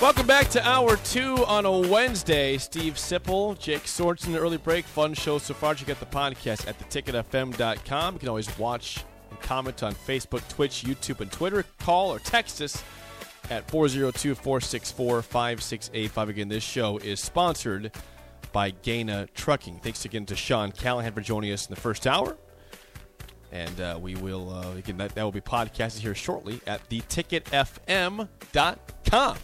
Welcome back to hour two on a Wednesday. Steve Sipple, Jake Sorensen, early break. Fun show so far. You get the podcast at theticketfm.com. You can always watch and comment on Facebook, Twitch, YouTube, and Twitter. Call or text us at 402 464 5685. Again, this show is sponsored by Gaina Trucking. Thanks again to Sean Callahan for joining us in the first hour. And uh, we will, uh, again, that, that will be podcasted here shortly at theticketfm.com.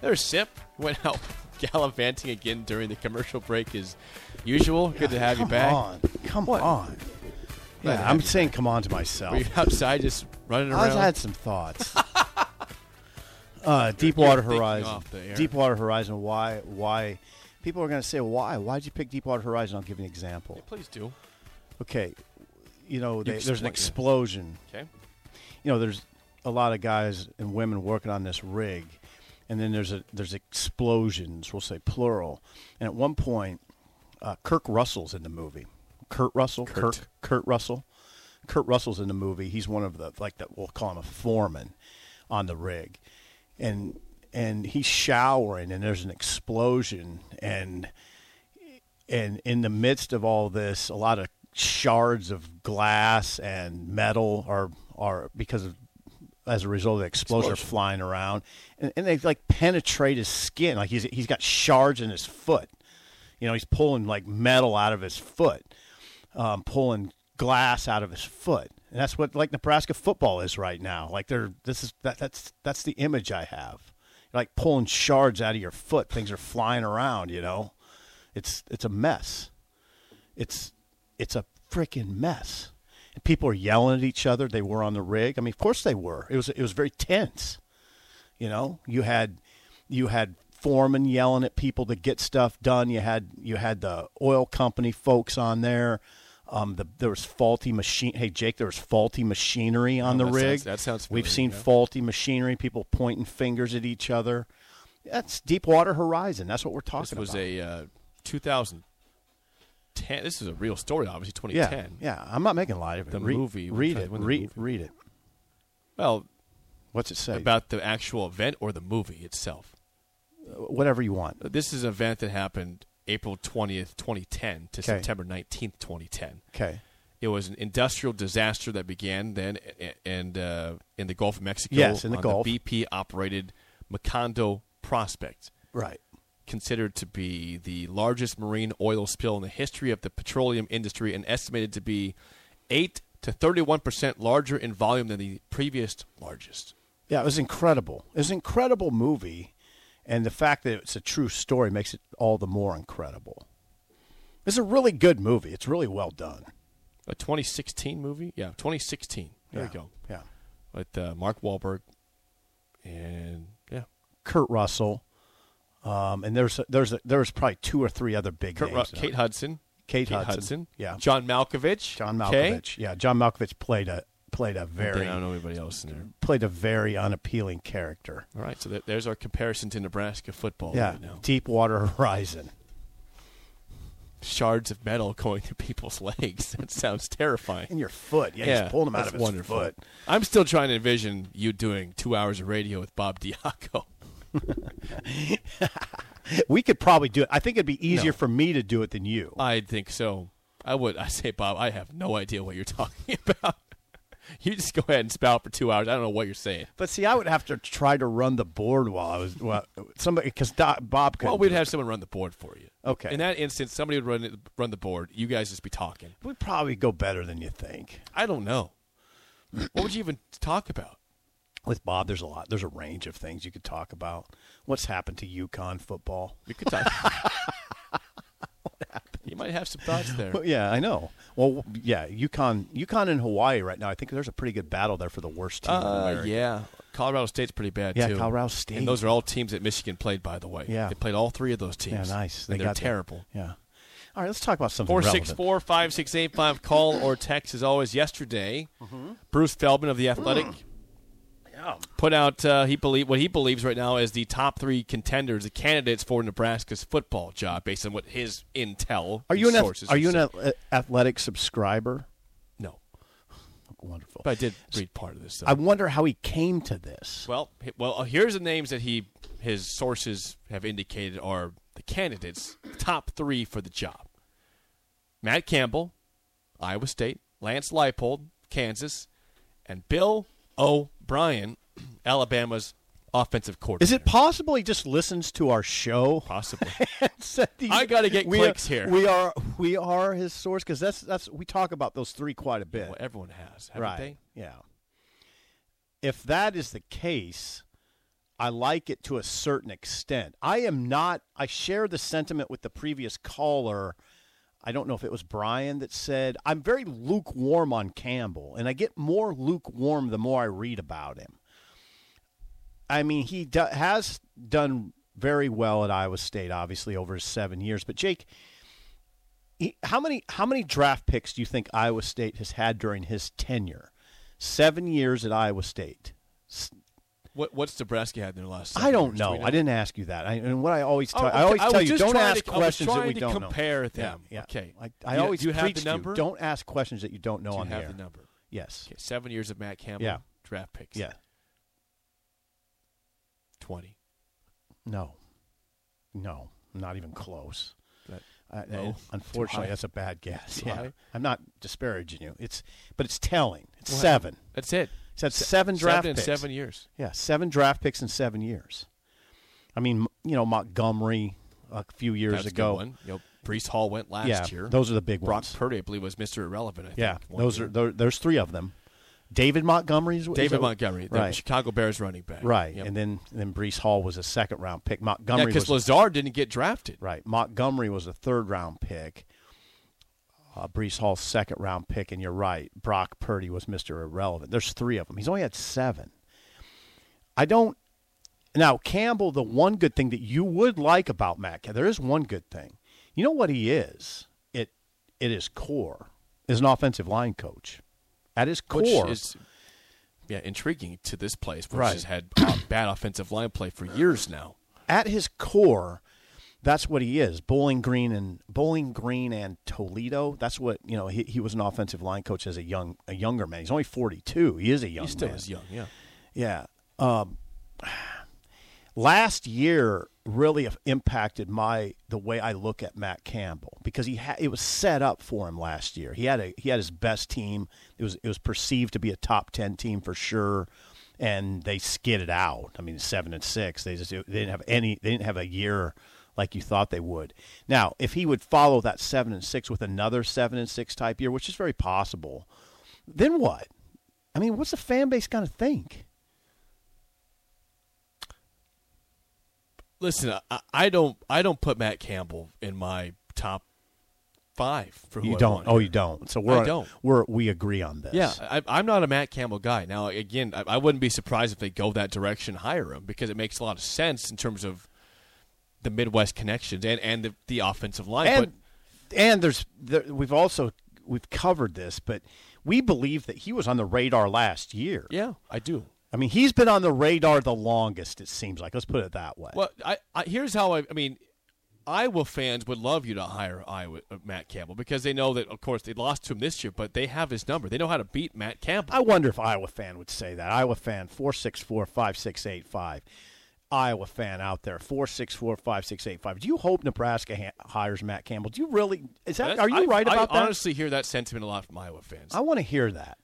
There's Sip. Went out gallivanting again during the commercial break as usual. Good to have you back. come on. Come What? on. Glad to Yeah, have I'm you saying come on to myself. Were you outside just running around? I had some thoughts. uh, Deepwater thinking Horizon. off the air. Deepwater Horizon. Why? Why? People are going to say why? Why did you pick Deepwater Horizon? I'll give you an example. Please do. Okay, you know they, there's an explosion. Okay. You know there's a lot of guys and women working on this rig, and then there's a there's explosions. We'll say plural. And at one point, uh, Kirk Russell's in the movie. Kurt Russell. Kurt. Kirk. Kurt Russell. Kurt Russell's in the movie. He's one of the like that. We'll call him a foreman on the rig, and and he's showering, and there's an explosion, and and in the midst of all this, a lot of shards of glass and metal are are because of as a result of the explosion, Explosion. flying around, and, and they like penetrate his skin. Like he's he's got shards in his foot. You know, he's pulling like metal out of his foot, um, pulling glass out of his foot, and that's what like Nebraska football is right now. Like they're this is that that's that's the image I have. You're like pulling shards out of your foot. Things are flying around. You know, it's it's a mess. It's it's a freaking mess. And people are yelling at each other. They were on the rig. I mean, of course they were. It was it was very tense. You know, you had you had foremen yelling at people to get stuff done. You had you had the oil company folks on there. Um, the, there was faulty machine. Hey, Jake, there was faulty machinery on Oh, the that rig. sounds- that sounds We've seen yeah. faulty machinery. People pointing fingers at each other. That's Deepwater Horizon. That's what we're talking about. This was about. a uh, 2010. This is a real story, obviously, 2010. yeah. yeah. I'm not making light of it. The Re- movie. Read it. to win the Read, read it. Well, What's it say? about the actual event or the movie itself. whatever you want. This is an event that happened April 20th, 2010 to Okay. September 19th, 2010. Okay. It was an industrial disaster that began then and uh, in the Gulf of Mexico. Yes, in the Gulf. BP operated Macondo prospect, Right. Considered to be the largest marine oil spill in the history of the petroleum industry and estimated to be 8 to 31% larger in volume than the previous largest. Yeah, it was incredible. It was an incredible movie, and the fact that it's a true story makes it all the more incredible. It's a really good movie. It's really well done. A 2016 movie? Yeah, 2016. There yeah. you go. Yeah. With uh, Mark Wahlberg and, yeah. Kurt Russell, um, and there's there's there's probably two or three other big Kurt names. Kate. Hudson. Kate Hudson. Yeah. John Malkovich. John. Malkovich. Yeah, John Malkovich played a played a Very, I don't know anybody else in there. played a very unappealing character. All right, so there- there's our comparison to Nebraska football Yeah, right Horizon. Shards of metal going through people's legs. That sounds terrifying. In your foot. Yeah, he's pulling them out of his wonderful. foot. I'm still trying to envision you doing two hours of radio with Bob Diaco. We could probably do it. I think it'd be easier No. for me to do it than you. I think so. I would. I say, Bob, I have no idea what you're talking about. you just go ahead and spout for two hours. I don't know what you're saying. But see, I would have to try to run the board while I was well, somebody because Bob could. Well, we'd have someone run the board for you. Okay. In that instance, somebody would run run the board. You guys just be talking. We'd probably go better than you think. I don't know. what would you even talk about? With Bob, there's a lot. There's a range of things you could talk about. What's happened to UConn football? We could talk. you might have some thoughts there. Well, yeah, I know. Well, yeah, UConn, UConn and Hawaii right now. I think there's a pretty good battle there for the worst team. in Uh, yeah, Colorado State's pretty bad too. Yeah, too. Colorado State. and those are all teams that Michigan played. By the way, Yeah. they played all three of those teams. yeah, nice. They that. terrible. Yeah. All right, let's talk about something Four six four five six eight five. Call or text as always. Yesterday, Mm-hmm. Bruce Feldman of the Athletic put out uh, he believe what he believes right now is the top three contenders, the candidates for Nebraska's football job, based on what his intel. Are you an sources ath- are you an have said. ath- athletic subscriber? no? Wonderful. But I did read part of this. so. I wonder how he came to this. Well, well, uh, here's the names that he his sources have indicated are the candidates, top three for the job: Matt Campbell, Iowa State; Lance Leipold, Kansas; and Bill O'Brien, Alabama's offensive coordinator. Is it possible he just listens to our show? these- I gotta get we clicks are, here. We are we are his source because that's that's we talk about those three quite a bit. well, everyone has, haven't right? they? Yeah. If that is the case, I like it to a certain extent. I am not. I share the sentiment with the previous caller. I don't know if it was Brian that said I'm very lukewarm on Campbell, and I get more lukewarm the more I read about him. I mean, he do, has done very well at Iowa State, obviously over his seven years. But Jake, he, how many how many draft picks do you think Iowa State has had during his tenure? Seven years at Iowa State. What what's Nebraska had in their last? I don't years? Know. I didn't ask you that. I, and what I always tell, Oh, I always I tell you, don't ask to- questions that we don't compare know. them. Yeah, yeah. Okay. I, I you- always do you have the to you, number? Don't ask questions that you don't know Do you on have the air. the number? Yes. Okay, seven years of Matt Campbell. Yeah. Draft picks. Yeah. Twenty. No. No. Not even close. That- Uh, uh, unfortunately, that's a bad guess. Yeah. high? I'm not disparaging you. It's, but it's telling. It's Well, seven. That's it. He's had seven draft seven in picks. seven years. Yeah, seven draft picks in seven years. I mean, you know, Montgomery a few years That's a ago. good one. You know, Breece Hall went last yeah, year. those are the big Brock ones. Purdy, I believe, was Mr. Irrelevant. I think, yeah, those year. are there, there's three of them. David Montgomery is is David Montgomery, the right? Chicago Bears running back. Right, Yep. and then and then Breece Hall was a second round pick. Montgomery because was Lazard didn't get drafted. right. Montgomery was a third round pick. Uh, Breece Hall's second round pick, and you're right. Brock Purdy was Mr. Irrelevant. There's three of them. He's only had seven. I don't. Now Campbell, the one good thing that you would like about Matt, there is one good thing. You know what he is? It it is core is an offensive line coach. At his core, which is yeah intriguing to this place, which Right. has had bad offensive line play for years now. at his core, that's what he is. Bowling Green and Bowling Green and Toledo. That's what you know. He, he was an offensive line coach as a young a younger man. He's only forty two. He is a young He still man. is young. Yeah. Yeah. Um, last year really impacted my the way I look at Matt Campbell because he had it was set up for him last year. He had a he had his best team. It was it was perceived to be a top ten team for sure, and they skidded out. I mean, seven and six. They just they didn't have any. They didn't have a year like you thought they would. Now, if he would follow that seven and six with another seven and six type year, which is very possible, then what? I mean, what's the fan base going to think? Listen, I, I don't I don't put Matt Campbell in my top five for who You I don't. Oh, you don't. So we're I don't. we're we agree on this. Yeah, I, I'm not a Matt Campbell guy. Now, again, I, I wouldn't be surprised if they go that direction, hire him, because it makes a lot of sense in terms of the Midwest connections and, and the, the offensive line. and and there's there, we've also we've covered this, but we believe that he was on the radar last year. yeah, I do. I mean, he's been on the radar the longest. It seems like. Let's put it that way. Well, I, I here's how I. I mean, Iowa fans would love you to hire Iowa uh, Matt Campbell because they know that, of course, they lost to him this year, but they have his number. They know how to beat Matt Campbell. I wonder if Iowa fan would say that. Iowa fan four six four five six eight five. Iowa fan out there, four six four five six eight five. Do you hope Nebraska ha- hires Matt Campbell? Do you really? Is that? Are you I, right about I that? honestly hear that sentiment a lot from Iowa fans. I want to hear that.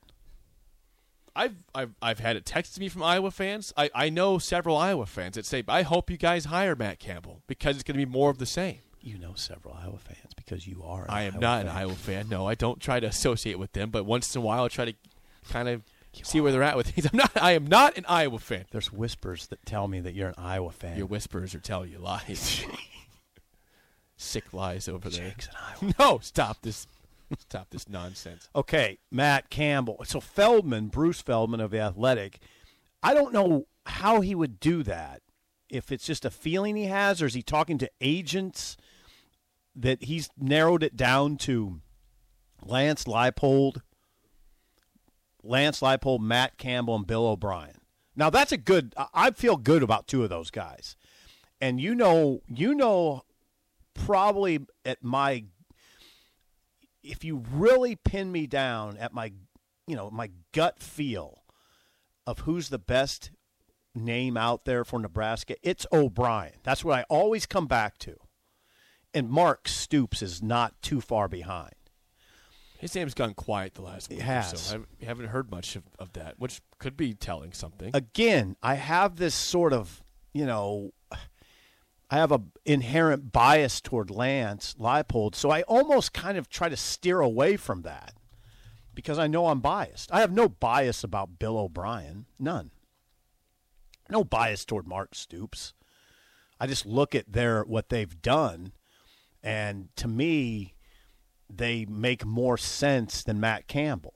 I've, I've I've had it texted to me from Iowa fans. I, I know several Iowa fans that say, "I hope you guys hire Matt Campbell because it's going to be more of the same." You know several Iowa fans because you are. An I am Iowa not fan. an Iowa fan. No, I don't try to associate with them, but once in a while I try to kind of see where they're at with things. I'm not. I am not an Iowa fan. There's whispers that tell me that you're an Iowa fan. Your whispers are telling you lies. Sick lies over there. Jake's Iowa. No, stop this. Stop this nonsense. Okay, Matt Campbell. So Feldman, Bruce Feldman of the Athletic, I don't know how he would do that. If it's just a feeling he has, or is he talking to agents that he's narrowed it down to Lance Leipold, Lance Leipold, Matt Campbell, and Bill O'Brien. Now that's a good. I- feel good about two of those guys, and you know, you know, probably at my if you really pin me down at my you know my gut feel of who's the best name out there for Nebraska, it's O'Brien. That's what I always come back to. And Mark Stoops is not too far behind. His name's gone quiet the last week or has. so. I haven't heard much of, of that, which could be telling something. Again, I have this sort of, you know, I have a inherent bias toward Lance Leipold, so I almost kind of try to steer away from that because I know I'm biased. I have no bias about Bill O'Brien, none. No bias toward Mark Stoops. I just look at their what they've done, and to me, they make more sense than Matt Campbell.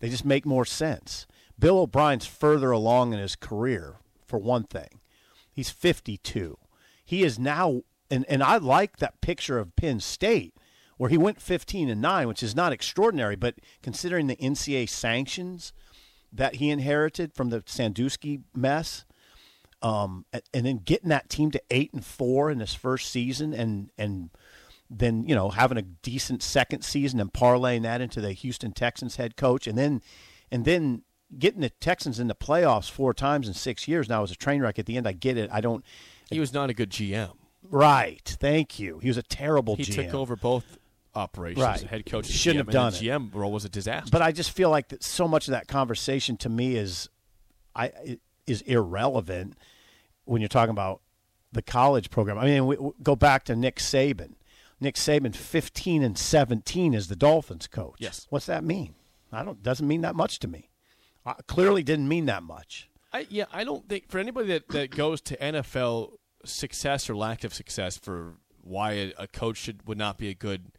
They just make more sense. Bill O'Brien's further along in his career, for one thing. He's 52. He is now, and, and I like that picture of Penn State where he went 15 and 9, which is not extraordinary, but considering the NCAA sanctions that he inherited from the Sandusky mess, um, and then getting that team to eight and four in his first season, and and then you know having a decent second season and parlaying that into the Houston Texans head coach, and then and then getting the Texans in the playoffs four times in six years. Now was a train wreck at the end. I get it. I don't. he was not a good GM. Right. Thank you. He was a terrible He GM. took over both operations. Right. Head coach shouldn't GM, have done it. GM role was a disaster. but I just feel like that so much of that conversation to me is I is irrelevant when you're talking about the college program. I mean, we, we go back to Nick Saban. Nick Saban, 15 and 17 as the Dolphins coach. Yes. What's that mean? I don't. Doesn't mean that much to me. Uh, clearly, didn't mean that much. I, yeah, I don't think for anybody that, that goes to NFL success or lack of success for why a, a coach should would not be a good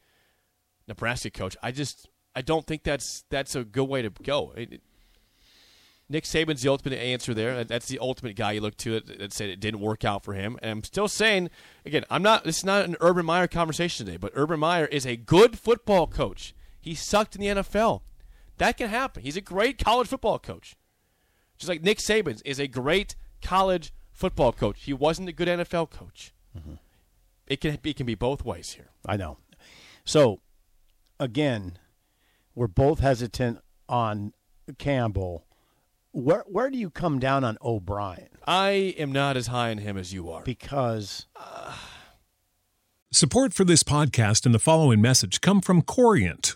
Nebraska coach. I just I don't think that's that's a good way to go. It- Nick Saban's the ultimate answer there. That's the ultimate guy you look to that, said it didn't work out for him. And I'm still saying again, I'm not. This is not an Urban Meyer conversation today, but Urban Meyer is a good football coach. He sucked in the NFL. That can happen. He's a great college football coach. Just like Nick Saban is a great college football coach. He wasn't a good NFL coach. Mm-hmm. It can it can be both ways here. I know. So, again, we're both hesitant on Campbell. Where where do you come down on O'Brien? I am not as high on him as you are. Because Support for this podcast and the following message come from Corient.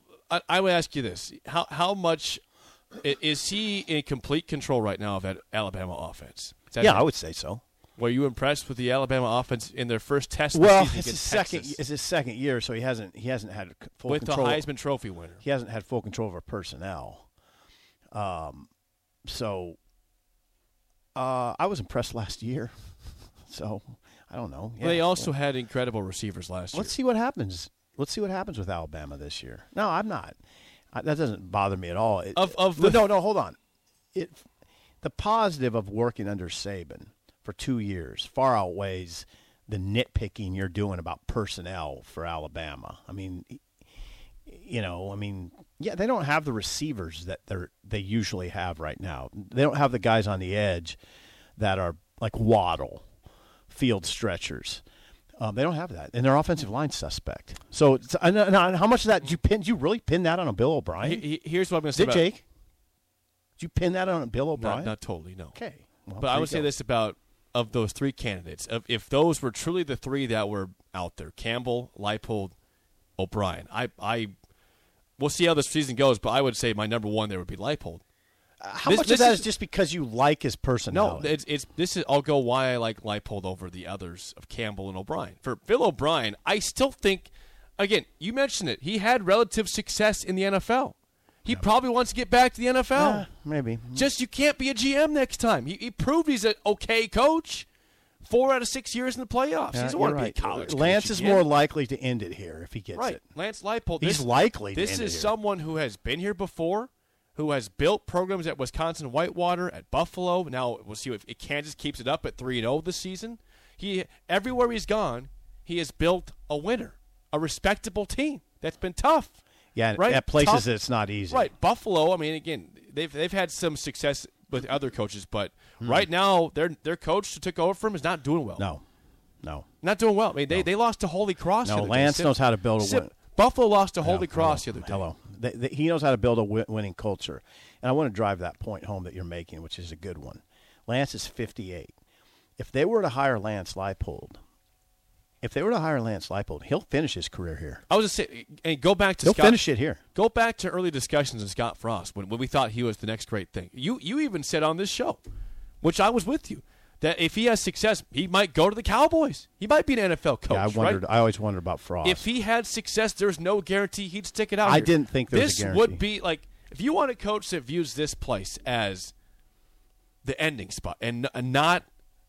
I, I would ask you this: how how much is he in complete control right now of that Alabama offense? That yeah? I would say so. Were you impressed with the Alabama offense in their first test? Well, it's his second. Texas It's his second year, so he hasn't he hasn't had full control. with control. the Heisman Trophy winner. He hasn't had full control over personnel. Um, so uh, I was impressed last year. So I don't know. Well, they also yeah. had incredible receivers last year. Let's see what happens. Let's see what happens with Alabama this year. No, I'm not. I, that doesn't bother me at all. It- Of- of no, the- no, no, hold on. It the positive of working under Saban for two years far outweighs the nitpicking you're doing about personnel for Alabama. I mean, you know, I mean, yeah, they don't have the receivers that they they usually have right now. They don't have the guys on the edge that are like Waddle, field stretchers. Um, they don't have that, and their offensive line suspect. So, and, and how much of that did you pin? Did you really pin that on a Bill O'Brien? He- he- here's what I'm going to say Did about Jake? Did you pin that on a Bill O'Brien? Not, not totally, no. Okay. Well, but I would say go. this about of those three candidates: of if those were truly the three that were out there, Campbell, Leipold, O'Brien. I, I, we'll see how this season goes, but I would say my number one there would be Leipold. How this- much this of that is- is just because you like his personality? No, it's, it's this is I'll go why I like Leipold over the others of Campbell and O'Brien. For Bill O'Brien, I still think again, you mentioned it. He had relative success in the NFL. He probably wants to get back to the NFL. Maybe. Just you can't be a GM next time. He, he proved he's an okay coach. Four out of six years in the playoffs. he Yeah, doesn't you're want to right. be a college Lance is again. more likely to end it here if he gets right. it. Lance Leipold. He's this- likely to This end it is someone who has been here before, who has built programs at Wisconsin Whitewater, at Buffalo. Now we'll see if, Kansas keeps it up at three and zero this season. He everywhere he's gone, he has built a winner, a respectable team that's been tough. Yeah, right. at places Tough. it's not easy. Right, Buffalo. I mean, again, they've they've had some success with other coaches, but right now their their coach who took over from him is not doing well. Hmm. No, no. Not doing well. I mean, they, they lost to Holy Cross. No, day. Lance Sip- knows how to build a win- Buffalo lost to Holy Hello, Cross hello, the other day. Hello. They- they- he knows how to build a winning culture. And I want to drive that point home that you're making, which is a good one. Lance is 58. If they were to hire Lance Leipold, if they were to hire Lance Leipold, he'll finish his career here. I was just saying, and go back to He'll Scott. finish it here. Go back to early discussions with Scott Frost when, when we thought he was the next great thing. You you even said on this show, which I was with you, that if he has success, he might go to the Cowboys. He might be an NFL coach. yeah, I wondered. right? I always wondered about Frost. If he had success, there's no guarantee he'd stick it out. I here. didn't think there was this would be like if you want a coach that views this place as the ending spot and n- not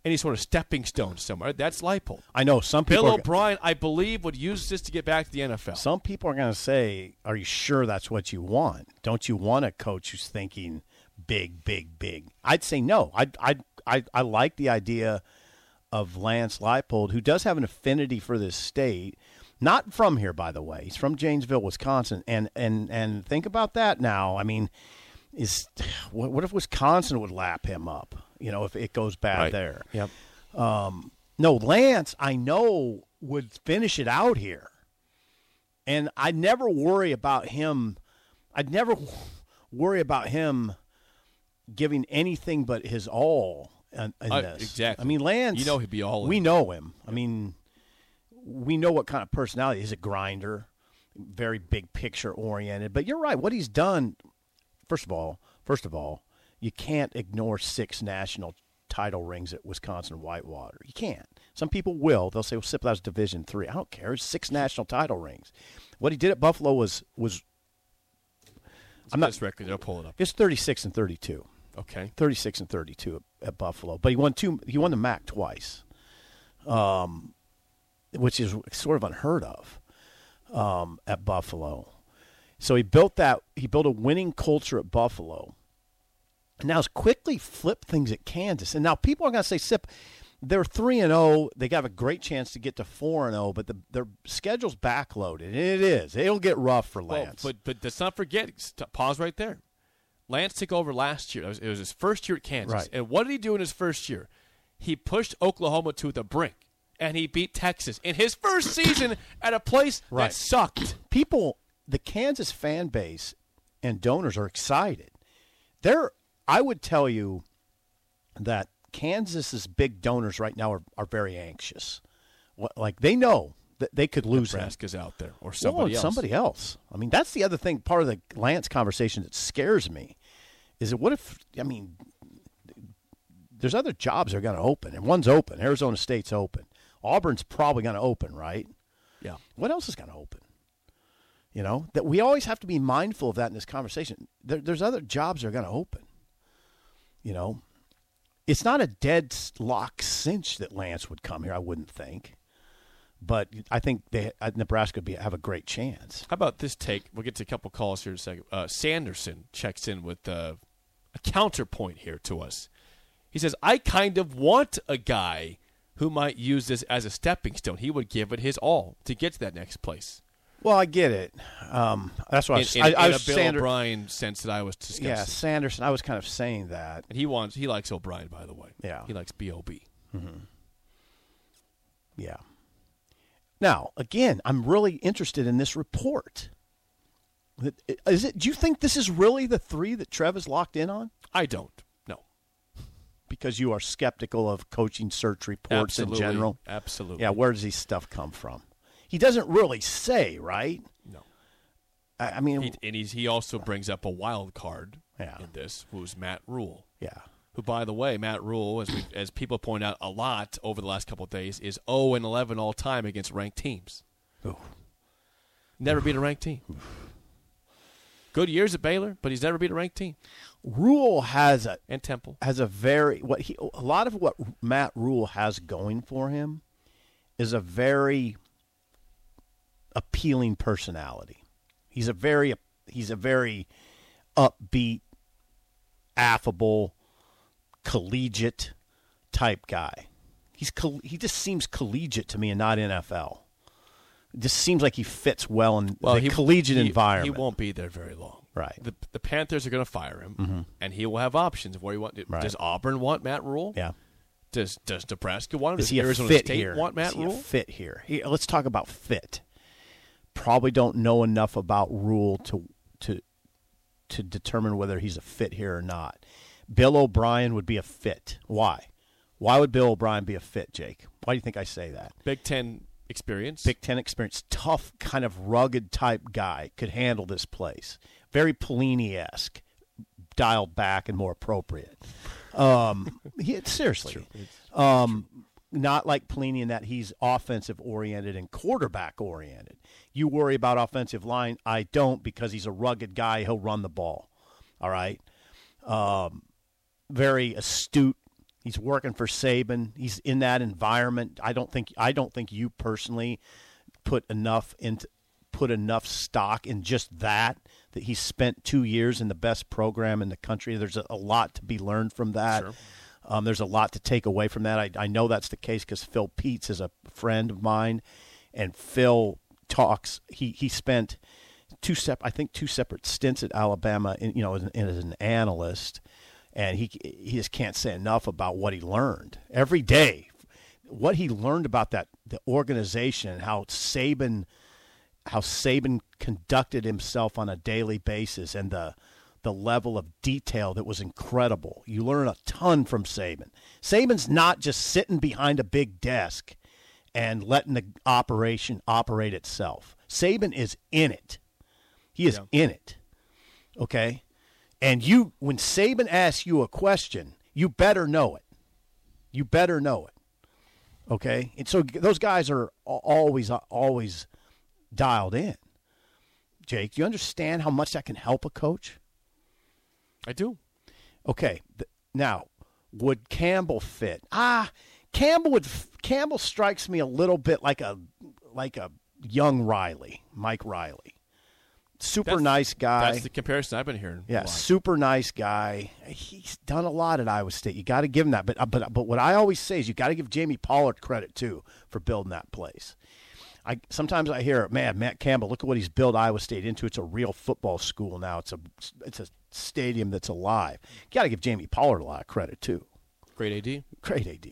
any sort of stepping stone somewhere. That's Leipold. I know some people. Bill O'Brien, I believe, would use this to get back to the NFL. Some people are going to say, "Are you sure that's what you want? Don't you want a coach who's thinking big, big, big?" I'd say no. I I I, I like the idea of Lance Leipold, who does have an affinity for this state. Not from here, by the way. He's from Janesville, Wisconsin, and and and think about that now. I mean, is what, what if Wisconsin would lap him up? You know, if it goes bad Right. there. Yep. Um, no, Lance, I know would finish it out here, and I'd never worry about him. I'd never worry about him giving anything but his all in, in Uh, this. exactly. I mean, Lance. You know he'd be all in. We know him. I mean, we know what kind of personality. He's a grinder, very big picture oriented. But you're right. What he's done. First of all, first of all, you can't ignore six national title rings at Wisconsin Whitewater. You can't. Some people will. They'll say, "Well, Sip, that was Division three. I don't care. It's six national title rings. What he did at Buffalo was was I'm not- record. I'll pull it up. it's 36 and 32. Okay. 36 and 32 at, at Buffalo. But he won two. He won the MAC twice, um, which is sort of unheard of um, at Buffalo. So he built that. He built a winning culture at Buffalo. And now has quickly flipped things at Kansas. And now people are going to say, "Sip, they're three and zero. They got a great chance to get to four and zero, but the, their schedule's backloaded. And it is. It'll get rough for Well, Lance. but but let's not forget. Pause right there. Lance took over last year. It was, it was his first year at Kansas. Right. And what did he do in his first year? He pushed Oklahoma to the brink, and he beat Texas in his first season at a place Right. that sucked. people, the Kansas fan base and donors are excited. They're, I would tell you that Kansas's big donors right now are, are very anxious. What, like they know that they could lose him. Nebraska's out there or Well, somebody it's else. somebody else. I mean, that's the other thing. Part of the Lance conversation that scares me is that what if? I mean, there's other jobs that are going to open, and one's open. Arizona State's open. Auburn's probably going to open, right? Yeah. What else is going to open? You know that we always have to be mindful of that in this conversation. There, there's other jobs that are going to open. You know, it's not a dead lock cinch that Lance would come here. I wouldn't think, but I think they uh, Nebraska would be, have a great chance. How about this take? We'll get to a couple calls here in a second. Uh, Sanderson checks in with uh, a counterpoint here to us. He says, I kind of want a guy who might use this as a stepping stone. He would give it his all to get to that next place. Well, I get it. Um, that's what I was. in, I, in I was Bill Sander- O'Brien sense that I was discussing. Yeah, Sanderson. I was kind of saying that. And he wants he likes O'Brien, by the way. Yeah. He likes B.O.B. Yeah. Now, again, I'm really interested in this report. Is it? Do you think this is really the three that Trev is locked in on? I don't. No. Because you are skeptical of coaching search reports Absolutely. in general. Absolutely. Yeah. Where does this stuff come from? He doesn't really say, right? No. I, I mean, He, and he's, he also brings up a wild card Yeah. in this, who's Matt Rhule. yeah. Who, by the way, Matt Rhule, as we, as people point out a lot over the last couple of days, is 0 and 11 all time against ranked teams. Ooh. Never beat a ranked team. Good years at Baylor, but he's never beat a ranked team. Rhule has a And Temple. has a very what he a lot of what Matt Rhule has going for him is a very appealing personality. He's a very he's a very upbeat, affable, collegiate type guy. He's he just seems collegiate to me and not NFL. Just seems like he fits well in the collegiate he- environment. He won't be there very long. Right. The, the Panthers are going to fire him, and he will have options of where he want. Mm-hmm. Right. Does Auburn want Matt Rhule? Yeah. Does Does Nebraska want him? Is Does he Arizona fit State here? want Matt he Rhule? fit here? He- let's talk about fit. Probably don't know enough about Rhule to to to determine whether he's a fit here or not. Bill O'Brien would be a fit. Why? Why would Bill O'Brien be a fit, Jake? Why do you think I say that? Big Ten experience. Big Ten experience, tough, kind of rugged type guy, could handle this place. Very Pelini esque, dialed back and more appropriate. Um, he, seriously, um, not like Pelini in that he's offensive oriented and quarterback oriented. You worry about offensive line. I don't because he's a rugged guy. He'll run the ball. All right. Um, very astute. He's working for Saban. He's in that environment. I don't think I don't think you personally put enough into put enough stock in just that that he spent two years in the best program in the country. There's a, a lot to be learned from that. Um, there's a lot to take away from that. I, I know that's the case because Phil Peets is a friend of mine, and Phil talks. He he spent two sep I think two separate stints at Alabama, in, you know, as an, as an analyst, and he he just can't say enough about what he learned every day, what he learned about that the organization and how Saban how Saban conducted himself on a daily basis and the the level of detail that was incredible. You learn a ton from Saban. Saban's not just sitting behind a big desk and letting the operation operate itself. Saban is in it. He is in it. Okay? And you when Saban asks you a question, you better know it. You better know it. Okay? And so those guys are always always dialed in. Jake, do you understand how much that can help a coach? I do. Okay, now would Campbell fit? Ah, Campbell would. Campbell strikes me a little bit like a like a young Riley, Mike Riley. Super That's- nice guy. That's the comparison I've been hearing. Yeah, super nice guy. He's done a lot at Iowa State. You got to give him that. But uh, but but what I always say is you got to give Jamie Pollard credit too for building that place. I sometimes I hear, man, Matt Campbell, look at what he's built Iowa State into. It's a real football school now. It's a it's a stadium that's alive. You got to give Jamie Pollard a lot of credit too. Great AD. Great AD.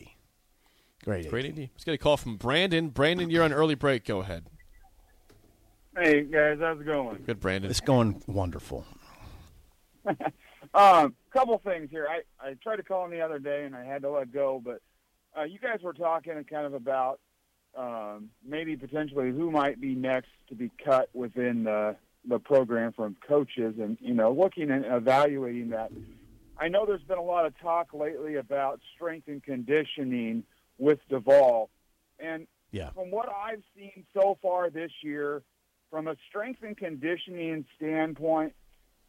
Great AD. Great AD. Let's get a call from Brandon. Brandon, you're on early break. Go ahead. Hey guys, how's it going? Good, Brandon. It's going wonderful. Um, couple things here. I I tried to call in the other day and I had to let go, but uh, you guys were talking kind of about um, maybe potentially who might be next to be cut within the the program from coaches, and you know, looking and evaluating that. I know there's been a lot of talk lately about strength and conditioning with Duval, and Yeah. from what I've seen so far this year, from a strength and conditioning standpoint,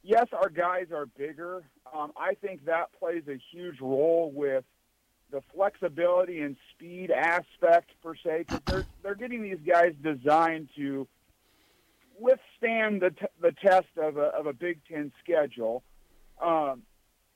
yes, our guys are bigger. Um, I think that plays a huge role with the flexibility and speed aspect per se, because they're they're getting these guys designed to withstand the t- the test of a of a Big Ten schedule. Um,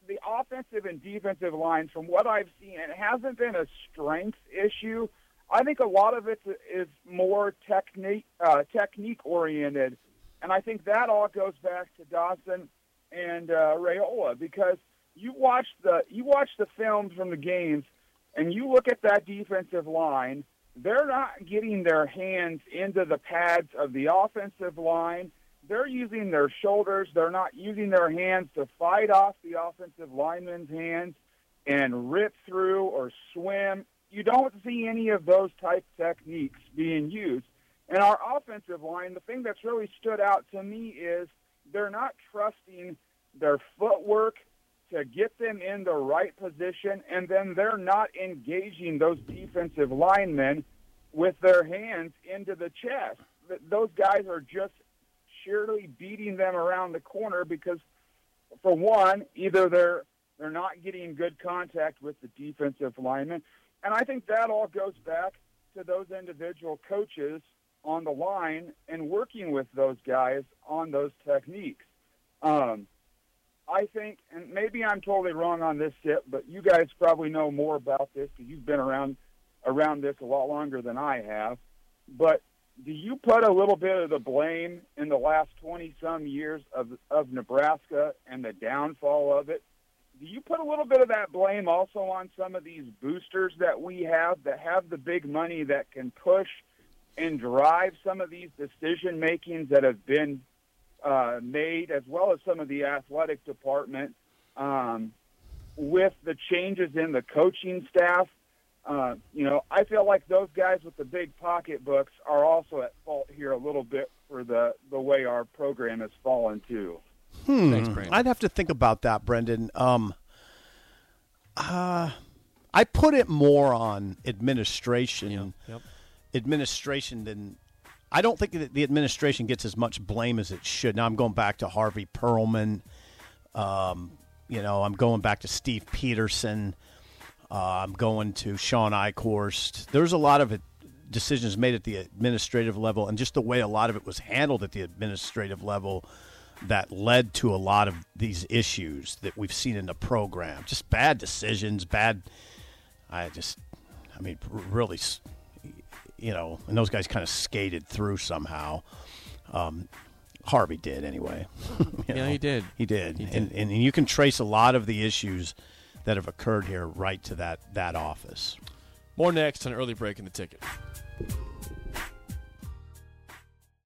the offensive and defensive lines, from what I've seen, it hasn't been a strength issue. I think a lot of it is more technique uh, technique oriented, and I think that all goes back to Dawson and uh, Raiola because you watch the you watch the films from the games, and you look at that defensive line. They're not getting their hands into the pads of the offensive line. They're using their shoulders. They're not using their hands to fight off the offensive lineman's hands and rip through or swim. You don't see any of those type techniques being used. And our offensive line, the thing that's really stood out to me is they're not trusting their footwork to get them in the right position, and then they're not engaging those defensive linemen with their hands into the chest. Those guys are just sheerly beating them around the corner because, for one, either they're they're not getting good contact with the defensive linemen, and I think that all goes back to those individual coaches on the line and working with those guys on those techniques. Um, I think, and maybe I'm totally wrong on this tip, but you guys probably know more about this because you've been around around this a lot longer than I have. But do you put a little bit of the blame in the last 20 some years of of Nebraska and the downfall of it? Do you put a little bit of that blame also on some of these boosters that we have that have the big money that can push and drive some of these decision makings that have been uh, made, as well as some of the athletic department, um, with the changes in the coaching staff. Uh, you know, I feel like those guys with the big pocketbooks are also at fault here a little bit for the the way our program has fallen too. Thanks, Brandon. I'd have to think about that, Brendan. Um, uh, I put it more on administration. Yep. Administration than I don't think that the administration gets as much blame as it should. Now I'm going back to Harvey Perlman. Um, you know, I'm going back to Steve Pederson. Uh, I'm going to Shawn Eichorst. There's a lot of it, decisions made at the administrative level, and just the way a lot of it was handled at the administrative level that led to a lot of these issues that we've seen in the program. Just bad decisions, bad. I just, I mean, really, you know, and those guys kind of skated through somehow. Um, Harvey did anyway. Yeah, know, he did. He did. He And, and you can trace a lot of the issues that have occurred here right to that that office. More next on early break in the ticket.